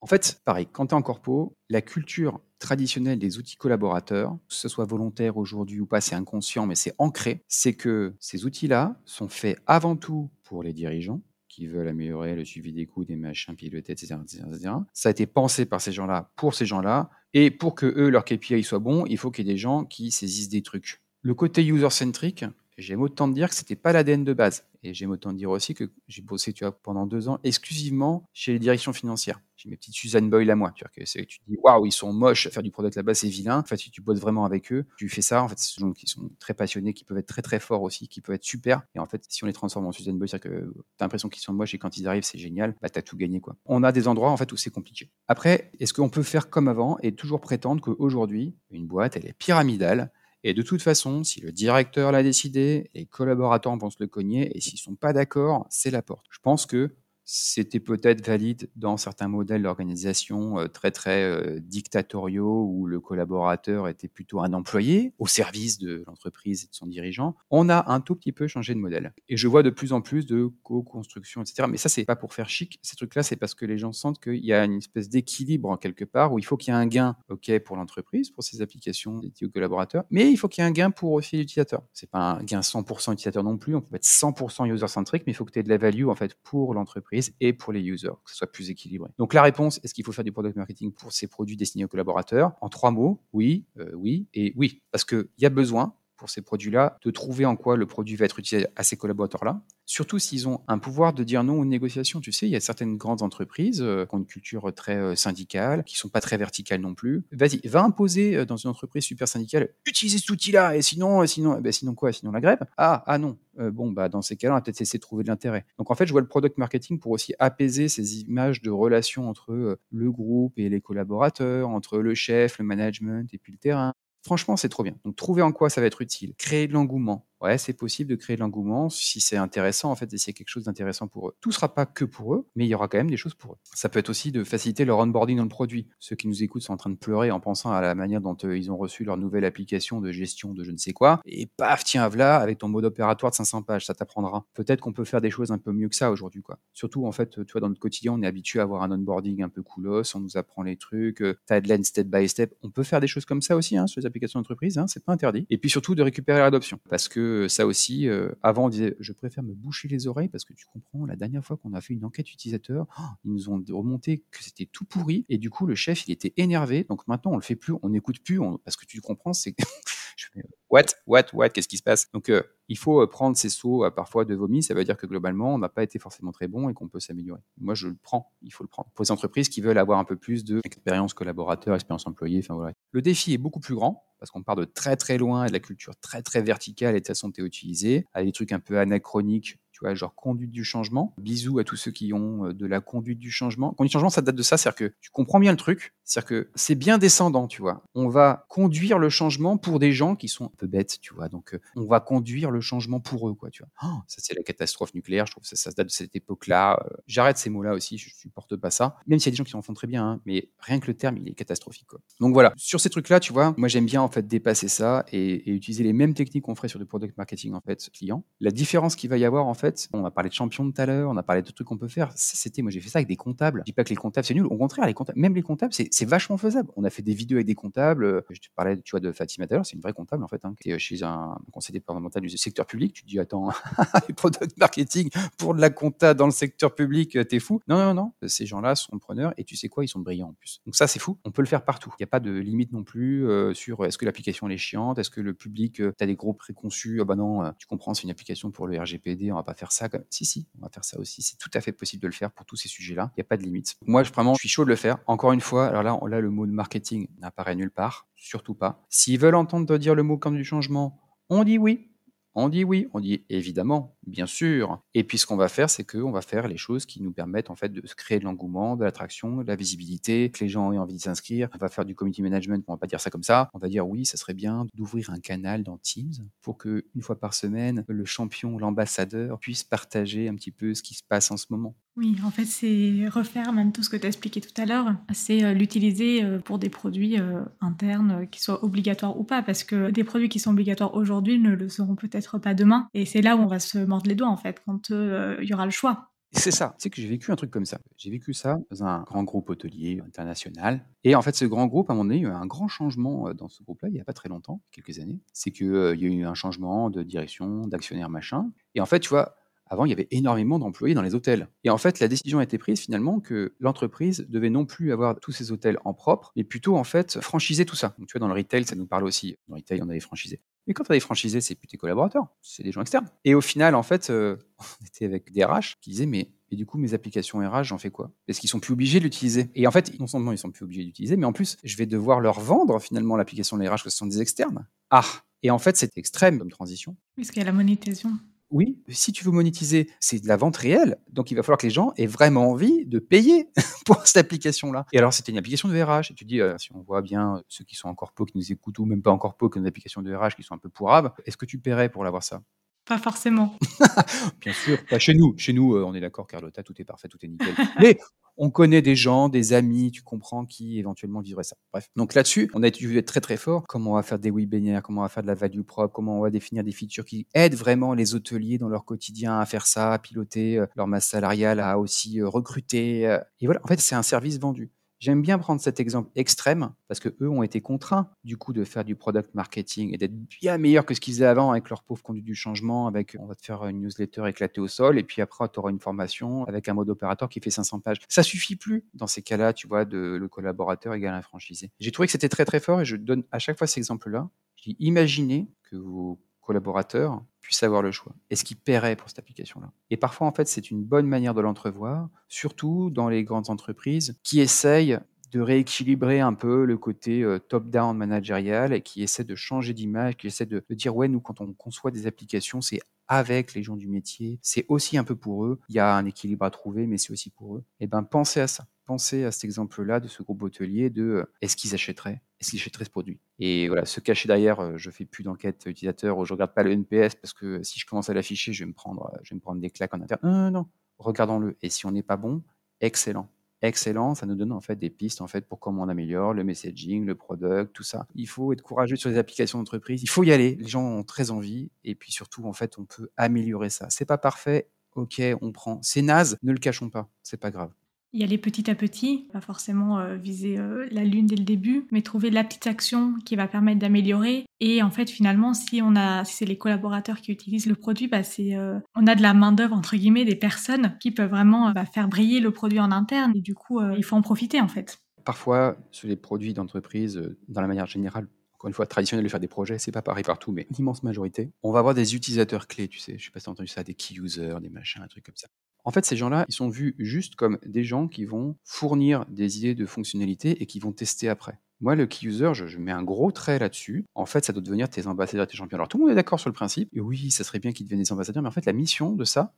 En fait, pareil, quand tu es en corpo, la culture traditionnelle des outils collaborateurs, que ce soit volontaire aujourd'hui ou pas, c'est inconscient, mais c'est ancré, c'est que ces outils-là sont faits avant tout pour les dirigeants qui veulent améliorer le suivi des coûts, des machins pilotés, etc., etc., Ça a été pensé par ces gens-là pour ces gens-là. Et pour que eux, leur KPI soit bon, il faut qu'il y ait des gens qui saisissent des trucs. Le côté user-centric, j'aime autant dire que c'était pas l'ADN de base. Et j'aime autant dire aussi que j'ai bossé pendant deux ans exclusivement chez les directions financières. J'ai mes petites Suzanne Boyle à moi. Tu, vois, que tu te dis, waouh, ils sont moches, faire du product là-bas, c'est vilain. En fait, si tu bosses vraiment avec eux, tu fais ça. En fait, c'est des gens qui sont très passionnés, qui peuvent être très très forts aussi, qui peuvent être super. Et en fait, si on les transforme en Suzanne Boyle, c'est-à-dire que tu as l'impression qu'ils sont moches et quand ils arrivent, c'est génial, bah, tu as tout gagné. quoi. On a des endroits en fait où c'est compliqué. Après, est-ce qu'on peut faire comme avant et toujours prétendre qu'aujourd'hui, une boîte, elle est pyramidale et de toute façon, si le directeur l'a décidé, les collaborateurs vont se le cogner, et s'ils sont pas d'accord, c'est la porte. Je pense que c'était peut-être valide dans certains modèles d'organisation euh, très très euh, dictatoriaux où le collaborateur était plutôt un employé au service de l'entreprise et de son dirigeant. On a un tout petit peu changé de modèle. Et je vois de plus en plus de co-construction, etc. Mais ça, c'est pas pour faire chic. Ces trucs-là, c'est parce que les gens sentent qu'il y a une espèce d'équilibre en quelque part où il faut qu'il y ait un gain, ok, pour l'entreprise, pour ses applications dédiées aux collaborateurs, mais il faut qu'il y ait un gain pour aussi l'utilisateur. C'est pas un gain 100% utilisateur non plus. On peut être 100% user-centric, mais il faut que tu aies de la value en fait pour l'entreprise et pour les users, que ce soit plus équilibré. Donc la réponse, est-ce qu'il faut faire du product marketing pour ces produits destinés aux collaborateurs? En trois mots, oui, euh, oui et oui. Parce qu'il y a besoin pour ces produits-là, de trouver en quoi le produit va être utilisé à ces collaborateurs-là. Surtout s'ils ont un pouvoir de dire non aux négociations. Tu sais, il y a certaines grandes entreprises euh, qui ont une culture très euh, syndicale, qui sont pas très verticales non plus. Vas-y, va imposer euh, dans une entreprise super syndicale, utilisez cet outil-là, et sinon, sinon, eh ben, sinon quoi? Sinon la grève? Ah, ah non. bon, bah dans ces cas-là, on va peut-être essayer de trouver de l'intérêt. Donc en fait, je vois le product marketing pour aussi apaiser ces images de relations entre le groupe et les collaborateurs, entre le chef, le management et puis le terrain. Franchement, c'est trop bien. Donc, trouver en quoi ça va être utile, créer de l'engouement, ouais, c'est possible de créer de l'engouement si c'est intéressant, en fait, et s'il y a quelque chose d'intéressant pour eux. Tout ne sera pas que pour eux, mais il y aura quand même des choses pour eux. Ça peut être aussi de faciliter leur onboarding dans le produit. Ceux qui nous écoutent sont en train de pleurer en pensant à la manière dont euh, ils ont reçu leur nouvelle application de gestion de je ne sais quoi, et paf, tiens, voilà, avec ton mode opératoire de 500 pages, ça t'apprendra. Peut-être qu'on peut faire des choses un peu mieux que ça aujourd'hui, quoi. Surtout, en fait, tu vois, dans notre quotidien, on est habitué à avoir un onboarding un peu coolos, on nous apprend les trucs, euh, step by step. On peut faire des choses comme ça aussi, hein, sur les applications d'entreprise, hein, c'est pas interdit. Et puis surtout de récupérer l'adoption. Parce que ça aussi, euh, avant, on disait, je préfère me boucher les oreilles parce que tu comprends, la dernière fois qu'on a fait une enquête utilisateur, oh, ils nous ont remonté que c'était tout pourri et du coup, le chef, il était énervé. Donc maintenant, on le fait plus, on n'écoute plus parce que tu comprends, c'est je fais, what, what, what, qu'est-ce qui se passe? Donc, euh, il faut euh, prendre ces sauts parfois de vomi. Ça veut dire que globalement, on n'a pas été forcément très bon et qu'on peut s'améliorer. Moi, je le prends. Il faut le prendre. Pour les entreprises qui veulent avoir un peu plus d'expérience collaborateur, expérience employée, enfin voilà. Le défi est beaucoup plus grand parce qu'on part de très très loin et de la culture très très verticale et de façon utilisée à des trucs un peu anachroniques tu vois, genre conduite du changement. Bisous à tous ceux qui ont euh, de la conduite du changement. Conduite du changement, ça date de ça, c'est-à-dire que tu comprends bien le truc, c'est-à-dire que c'est bien descendant, tu vois. On va conduire le changement pour des gens qui sont un peu bêtes, tu vois. Donc, euh, on va conduire le changement pour eux, quoi, tu vois. Oh, ça, c'est la catastrophe nucléaire, je trouve que ça, ça date de cette époque-là. Euh, j'arrête ces mots-là aussi, je supporte pas ça. Même s'il y a des gens qui en font très bien, hein, mais rien que le terme, il est catastrophique, quoi. Donc voilà, sur ces trucs-là, tu vois, moi j'aime bien en fait dépasser ça et, et utiliser les mêmes techniques qu'on ferait sur du product marketing en fait client. La différence qu'il va y avoir en fait, on a parlé de champion tout à l'heure, on a parlé de trucs qu'on peut faire. C'était, moi j'ai fait ça avec des comptables. Je dis pas que les comptables c'est nul, au contraire, les comptables, même les comptables, c'est vachement faisable. On a fait des vidéos avec des comptables. Euh, je te parlais, tu vois, de Fatima tout à l'heure, c'est une vraie comptable en fait, hein, qui est chez un conseil départemental du secteur public. Tu te dis, attends, les product marketing pour de la compta dans le secteur public, euh, t'es fou. Non, non, non, ces gens-là sont preneurs et tu sais quoi, ils sont brillants en plus. Donc ça, c'est fou. On peut le faire partout. Il n'y a pas de limite non plus euh, sur est-ce que l'application est chiante, est-ce que le public, tu as des gros préconçus, ah bah non, tu comprends, c'est une application pour le RGPD, on va pas faire ça. Comme... Si, si, on va faire ça aussi c'est tout à fait possible de le faire pour tous ces sujets-là. Il n'y a pas de limite. Moi, vraiment, je suis chaud de le faire. Encore une fois, alors là, là le mot de marketing n'apparaît nulle part, surtout pas. S'ils veulent entendre dire le mot comme du changement, on dit oui On dit oui, on dit évidemment, bien sûr. Et puis ce qu'on va faire, c'est qu'on va faire les choses qui nous permettent en fait de créer de l'engouement, de l'attraction, de la visibilité, que les gens aient envie de s'inscrire. On va faire du community management, on va pas dire ça comme ça. On va dire oui, ça serait bien d'ouvrir un canal dans Teams pour que une fois par semaine, le champion, l'ambassadeur puisse partager un petit peu ce qui se passe en ce moment. Oui, en fait, c'est refaire même tout ce que tu as expliqué tout à l'heure. C'est euh, l'utiliser euh, pour des produits euh, internes qui soient obligatoires ou pas, parce que des produits qui sont obligatoires aujourd'hui ne le seront peut-être pas demain. Et c'est là où on va se mordre les doigts, en fait, quand il y aura le choix. C'est ça. Sais que j'ai vécu un truc comme ça. J'ai vécu ça dans un grand groupe hôtelier international. Et en fait, ce grand groupe, à un moment donné, il y a eu un grand changement dans ce groupe-là, il n'y a pas très longtemps, quelques années. C'est qu'il y a eu un changement de direction, d'actionnaire, machin. Et en fait, tu vois, avant, il y avait énormément d'employés dans les hôtels. Et en fait, la décision a été prise finalement que l'entreprise devait non plus avoir tous ces hôtels en propre, mais plutôt en fait franchiser tout ça. Donc, tu vois, dans le retail, ça nous parle aussi. Dans le retail, on avait franchisé. Mais quand on avait franchisé, c'est plus tes collaborateurs, c'est des gens externes. Et au final, en fait, euh, on était avec des RH qui disaient mais du coup, mes applications RH, j'en fais quoi? Est-ce qu'ils sont plus obligés de l'utiliser Et en fait, non seulement ils sont plus obligés d'utiliser, mais en plus, je vais devoir leur vendre finalement l'application de RH parce que ce sont des externes. Ah Et en fait, c'est extrême comme transition. Puisqu'il y a la monétisation. Oui, si tu veux monétiser, c'est de la vente réelle. Donc, il va falloir que les gens aient vraiment envie de payer pour cette application-là. Et alors, c'était une application de RH. Et tu dis, euh, si on voit bien euh, ceux qui sont encore corpo, qui nous écoutent, ou même pas encore corpo, qui ont une application de RH qui sont un peu pourrables, est-ce que tu paierais pour l'avoir ça? Pas forcément. bien sûr, pas chez nous. Chez nous, euh, on est d'accord, Carlotta, tout est parfait, tout est nickel. Mais on connaît des gens, des amis, tu comprends, qui éventuellement vivraient ça. Bref. Donc là-dessus, on a dû très très fort. Comment on va faire des webinaires, comment on va faire de la value propre, comment on va définir des features qui aident vraiment les hôteliers dans leur quotidien à faire ça, à piloter euh, leur masse salariale, à aussi euh, recruter. Et voilà, en fait, c'est un service vendu. J'aime bien prendre cet exemple extrême parce que eux ont été contraints du coup de faire du product marketing et d'être bien meilleurs que ce qu'ils faisaient avant avec leur pauvre conduite du changement. Avec on va te faire une newsletter éclatée au sol et puis après tu auras une formation avec un mode opérateur qui fait 500 pages. Ça suffit plus dans ces cas-là, tu vois, de le collaborateur égal un franchisé. J'ai trouvé que c'était très très fort et je donne à chaque fois cet exemple-là. J'ai imaginé que vos collaborateurs puissent avoir le choix. Est-ce qu'ils paieraient pour cette application-là? Et parfois, en fait, c'est une bonne manière de l'entrevoir, surtout dans les grandes entreprises qui essayent de rééquilibrer un peu le côté euh, top-down managérial qui essaient de changer d'image, qui essaient de, dire ouais, nous, quand on conçoit des applications, c'est avec les gens du métier, c'est aussi un peu pour eux. Il y a un équilibre à trouver, mais c'est aussi pour eux. Et eh ben, pensez à ça. Pensez à cet exemple-là de ce groupe hôtelier de euh, est-ce qu'ils achèteraient Est-ce qu'ils achèteraient ce produit? Et voilà, se cacher derrière, euh, je fais plus d'enquête utilisateur je regarde pas le NPS parce que si je commence à l'afficher, je vais me prendre, je vais me prendre des claques en interne. Non, non. Regardons-le. Et si on n'est pas bon, excellent excellent. Ça nous donne en fait des pistes en fait pour comment on améliore le messaging, le product, tout ça. Il faut être courageux sur les applications d'entreprise. Il faut y aller. Les gens ont très envie et puis surtout en fait on peut améliorer ça. C'est pas parfait. Ok, on prend. C'est naze. Ne le cachons pas. C'est pas grave y aller petit à petit, pas forcément euh, viser euh, la lune dès le début, mais trouver la petite action qui va permettre d'améliorer. Et en fait, finalement, si on a, si c'est les collaborateurs qui utilisent le produit, bah c'est, euh, on a de la main d'œuvre entre guillemets, des personnes qui peuvent vraiment bah, faire briller le produit en interne. Et du coup, il faut en profiter en fait. Parfois, sur les produits d'entreprise, dans la manière générale, encore une fois, traditionnel de faire des projets, c'est pas pareil partout, mais l'immense majorité, on va avoir des utilisateurs clés, tu sais. Je sais pas si tu as entendu ça, des key users, des machins, un truc comme ça. En fait, ces gens-là, ils sont vus juste comme des gens qui vont fournir des idées de fonctionnalités et qui vont tester après. Moi, le key user, je, mets un gros trait là-dessus. En fait, ça doit devenir tes ambassadeurs tes champions. Alors, tout le monde est d'accord sur le principe. Et oui, ça serait bien qu'ils deviennent des ambassadeurs. Mais en fait, la mission de ça,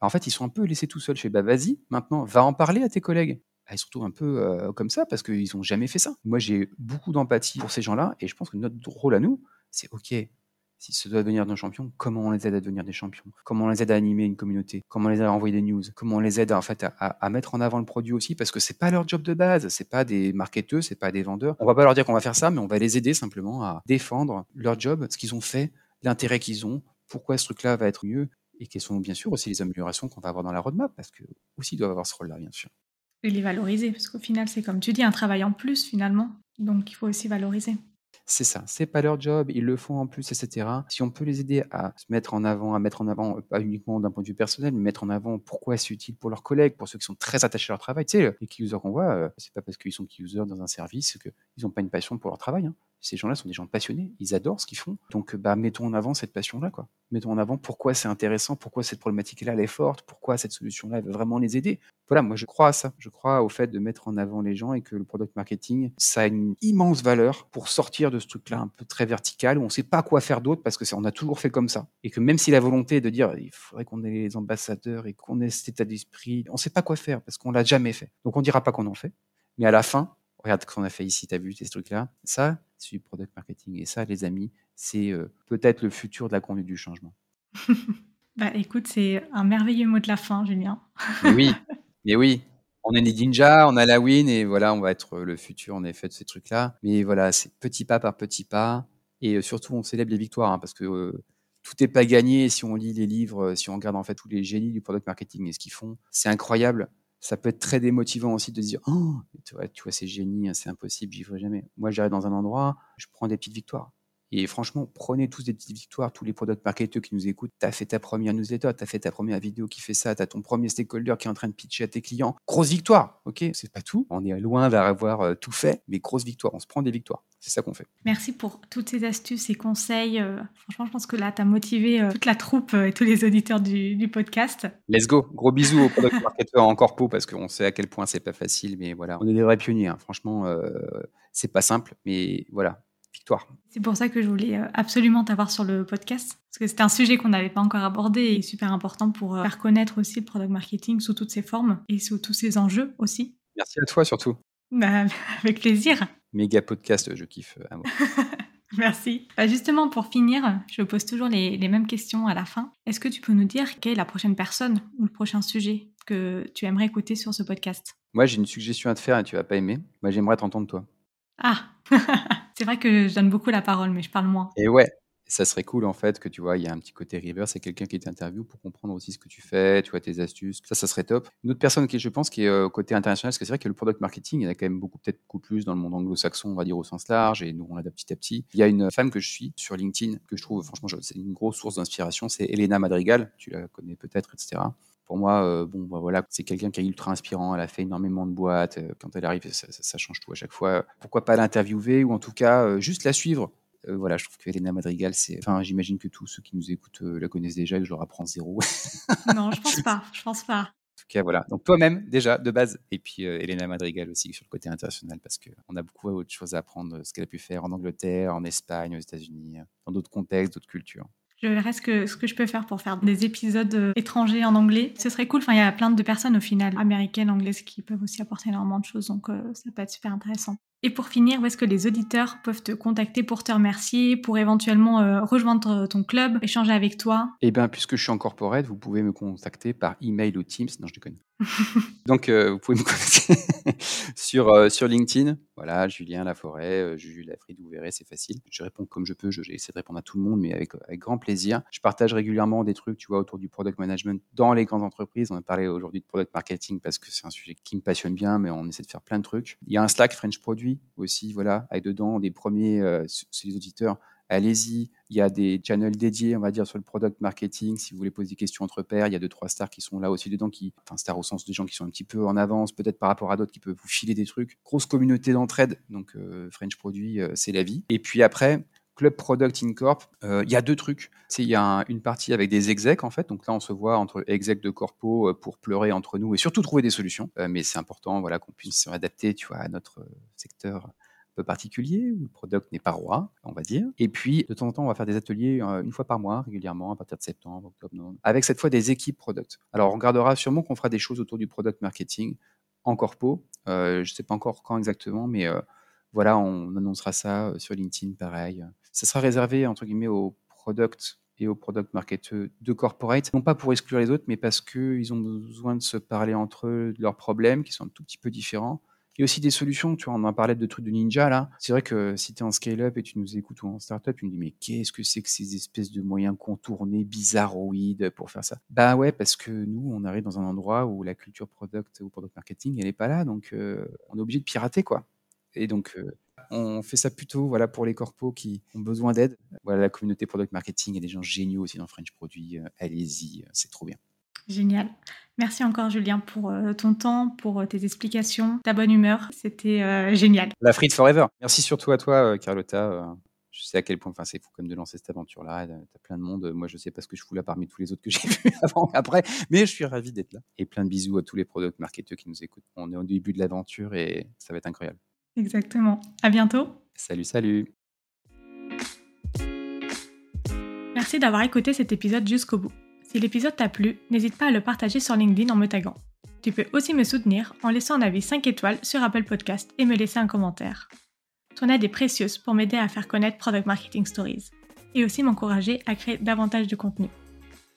en fait, ils sont un peu laissés tout seuls. Fais, bah vas-y, maintenant, va en parler à tes collègues. Ah, ils se retrouvent un peu euh, comme ça parce qu'ils n'ont jamais fait ça. Moi, j'ai beaucoup d'empathie pour ces gens-là. Et je pense que notre rôle à nous, c'est OK, si ce doit devenir nos champions, comment on les aide à devenir des champions? Comment on les aide à animer une communauté? Comment on les aide à envoyer des news? Comment on les aide en fait à, mettre en avant le produit aussi? Parce que c'est pas leur job de base, c'est pas des marketeurs, c'est pas des vendeurs. On va pas leur dire qu'on va faire ça, mais on va les aider simplement à défendre leur job, ce qu'ils ont fait, l'intérêt qu'ils ont, pourquoi ce truc-là va être mieux, et quelles sont bien sûr aussi les améliorations qu'on va avoir dans la roadmap, parce que aussi ils doivent avoir ce rôle-là, bien sûr. Et les valoriser, parce qu'au final, c'est comme tu dis, un travail en plus finalement. Donc il faut aussi valoriser. C'est ça, c'est pas leur job, ils le font en plus, etc. Si on peut les aider à se mettre en avant, à mettre en avant, euh, pas uniquement d'un point de vue personnel, mais mettre en avant pourquoi c'est utile pour leurs collègues, pour ceux qui sont très attachés à leur travail. Tu sais, les key users qu'on voit, euh, c'est pas parce qu'ils sont key users dans un service qu'ils n'ont pas une passion pour leur travail. Hein. Ces gens-là sont des gens passionnés, ils adorent ce qu'ils font. Donc, bah, mettons en avant cette passion-là, quoi. Mettons en avant pourquoi c'est intéressant, pourquoi cette problématique-là, elle est forte, pourquoi cette solution-là, va vraiment les aider. Voilà, moi, je crois à ça. Je crois au fait de mettre en avant les gens et que le product marketing, ça a une immense valeur pour sortir de ce truc-là un peu très vertical où on ne sait pas quoi faire d'autre parce que on a toujours fait comme ça. Et que même si la volonté est de dire, il faudrait qu'on ait les ambassadeurs et qu'on ait cet état d'esprit, on ne sait pas quoi faire parce qu'on l'a jamais fait. Donc, on dira pas qu'on en fait. Mais à la fin, regarde ce qu'on a fait ici, tu as vu ces trucs-là. Ça, du product marketing. Et ça, les amis, c'est euh, peut-être le futur de la conduite du changement. bah écoute, c'est un merveilleux mot de la fin, Julien. mais oui, mais oui. On est les ninjas, on a la win et voilà, on va être le futur en effet de ces trucs-là. Mais voilà, c'est petit pas par petit pas. Et euh, surtout, on célèbre les victoires hein, parce que euh, tout n'est pas gagné. Si on lit les livres, si on regarde en fait tous les génies du product marketing et ce qu'ils font, c'est incroyable ça peut être très démotivant aussi de dire oh tu vois, tu vois c'est génie c'est impossible j'y ferai jamais. Moi j'arrive dans un endroit je prends des petites victoires et franchement, prenez tous des petites victoires, tous les product marketeurs qui nous écoutent. Tu as fait ta première newsletter, tu as fait ta première vidéo qui fait ça, tu as ton premier stakeholder qui est en train de pitcher à tes clients. Grosse victoire, ok? C'est pas tout. On est loin d'avoir euh, tout fait, mais grosse victoire. On se prend des victoires. C'est ça qu'on fait. Merci pour toutes ces astuces et conseils. Euh, franchement, je pense que là, tu as motivé euh, toute la troupe et tous les auditeurs du, podcast. Let's go. Gros bisous aux product marketeurs en corpo parce qu'on sait à quel point c'est pas facile, mais voilà, on est des vrais pionniers. Hein. Franchement, c'est pas simple, mais voilà, c'est pour ça que je voulais euh, absolument t'avoir sur le podcast, parce que c'était un sujet qu'on n'avait pas encore abordé et super important pour euh, faire connaître aussi le product marketing sous toutes ses formes et sous tous ses enjeux aussi. Merci à toi surtout. Bah, avec plaisir. Méga podcast, je kiffe. Euh, Merci. Bah, justement, pour finir, je pose toujours les, les mêmes questions à la fin. Est-ce que tu peux nous dire quelle est la prochaine personne ou le prochain sujet que tu aimerais écouter sur ce podcast? Moi, j'ai une suggestion à te faire et tu vas pas aimer. Moi, j'aimerais t'entendre toi. Ah C'est vrai que je donne beaucoup la parole, mais je parle moins. Et ouais, ça serait cool en fait que tu vois, il y a un petit côté river, c'est quelqu'un qui t'interviewe pour comprendre aussi ce que tu fais, tu vois, tes astuces. Ça, ça serait top. Une autre personne qui, je pense, qui est euh, côté international, parce que c'est vrai que le product marketing, il y en a quand même beaucoup, peut-être beaucoup plus dans le monde anglo-saxon, on va dire au sens large, et nous, on l'adapte petit à petit. Il y a une femme que je suis sur LinkedIn, que je trouve, franchement, c'est une grosse source d'inspiration, c'est Elena Madrigal, tu la connais peut-être, etc pour moi, euh, bon, bah, voilà, c'est quelqu'un qui est ultra inspirant. Elle a fait énormément de boîtes. Euh, quand elle arrive, ça, change tout à chaque fois. Pourquoi pas l'interviewer ou en tout cas euh, juste la suivre? Voilà, je trouve que Elena Madrigal, c'est. Enfin, j'imagine que tous ceux qui nous écoutent la connaissent déjà et que je leur apprends zéro. non, je pense pas. Je pense pas. En tout cas, voilà. Donc toi-même, déjà, de base. Et puis Elena Madrigal aussi sur le côté international, parce qu'on a beaucoup d'autres choses à apprendre, ce qu'elle a pu faire en Angleterre, en Espagne, aux États-Unis, dans d'autres contextes, d'autres cultures. Je verrai ce que, ce que je peux faire pour faire des épisodes euh, étrangers en anglais. Ce serait cool. Enfin, il y a plein de personnes au final, américaines, anglaises, qui peuvent aussi apporter énormément de choses. Donc, euh, ça peut être super intéressant. Et pour finir, où est-ce que les auditeurs peuvent te contacter pour te remercier, pour éventuellement euh, rejoindre ton club, échanger avec toi? Eh bien, puisque je suis en corporate, vous pouvez me contacter par email ou Teams. Non, je déconne. Donc, euh, vous pouvez me contacter sur, euh, sur LinkedIn. Voilà, Julien Laforêt, Jules Lafride, vous verrez, c'est facile. Je réponds comme je peux, j'essaie de répondre à tout le monde, mais avec, avec grand plaisir. Je partage régulièrement des trucs, tu vois, autour du product management dans les grandes entreprises. On a parlé aujourd'hui de product marketing parce que c'est un sujet qui me passionne bien, mais on essaie de faire plein de trucs. Il y a un Slack French Produit aussi, voilà, avec dedans des premiers, euh, c'est les auditeurs, allez-y. Il y a des channels dédiés, on va dire, sur le product marketing. Si vous voulez poser des questions entre pairs, il y a deux, trois stars qui sont là aussi dedans, qui, enfin, stars au sens des gens qui sont un petit peu en avance, peut-être par rapport à d'autres qui peuvent vous filer des trucs. Grosse communauté d'entraide. Donc, euh, French Produit, euh, c'est la vie. Et puis après, Club Product Incorp, euh, il y a deux trucs. Il y a une partie avec des execs, en fait. Donc là, on se voit entre execs de corpo pour pleurer entre nous et surtout trouver des solutions. Mais c'est important voilà, qu'on puisse s'adapter tu à notre secteur particulier où le product n'est pas roi, on va dire. Et puis, de temps en temps, on va faire des ateliers une fois par mois, régulièrement, à partir de septembre, octobre, novembre, avec cette fois des équipes product. Alors, on regardera sûrement qu'on fera des choses autour du product marketing en corpo. je ne sais pas encore quand exactement, mais voilà, on annoncera ça sur LinkedIn, pareil ça sera réservé entre guillemets aux product et aux product marketeurs de corporate, non pas pour exclure les autres, mais parce qu'ils ont besoin de se parler entre eux de leurs problèmes qui sont un tout petit peu différents. Il y a aussi des solutions, tu vois, on en parlait de trucs de ninja là. C'est vrai que si tu es en scale-up et tu nous écoutes ou en startup, tu nous dis mais qu'est-ce que c'est que ces espèces de moyens contournés, bizarroïdes pour faire ça? Bah ouais, parce que nous, on arrive dans un endroit où la culture product ou product marketing, elle est pas là, donc euh, on est obligé de pirater quoi. Et donc, euh, on fait ça plutôt voilà, pour les corpos qui ont besoin d'aide. Voilà, la communauté product marketing, a des gens géniaux aussi dans French Produit. Euh, allez-y, c'est trop bien. Génial. Merci encore Julien pour euh, ton temps, pour euh, tes explications, ta bonne humeur. C'était euh, génial. La frite forever. Merci surtout à toi, Carlotta. Je sais à quel point, enfin, c'est fou comme de lancer cette aventure-là. T'as plein de monde. Moi, je sais pas ce que je fous là parmi tous les autres que j'ai vus avant et après, mais je suis ravi d'être là. Et plein de bisous à tous les product marketeurs qui nous écoutent. On est au début de l'aventure et ça va être incroyable. Exactement. À bientôt. Salut, salut. Merci d'avoir écouté cet épisode jusqu'au bout. Si l'épisode t'a plu, n'hésite pas à le partager sur LinkedIn en me taguant. Tu peux aussi me soutenir en laissant un avis 5 étoiles sur Apple Podcast et me laisser un commentaire. Ton aide est précieuse pour m'aider à faire connaître Product Marketing Stories et aussi m'encourager à créer davantage de contenu.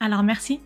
Alors merci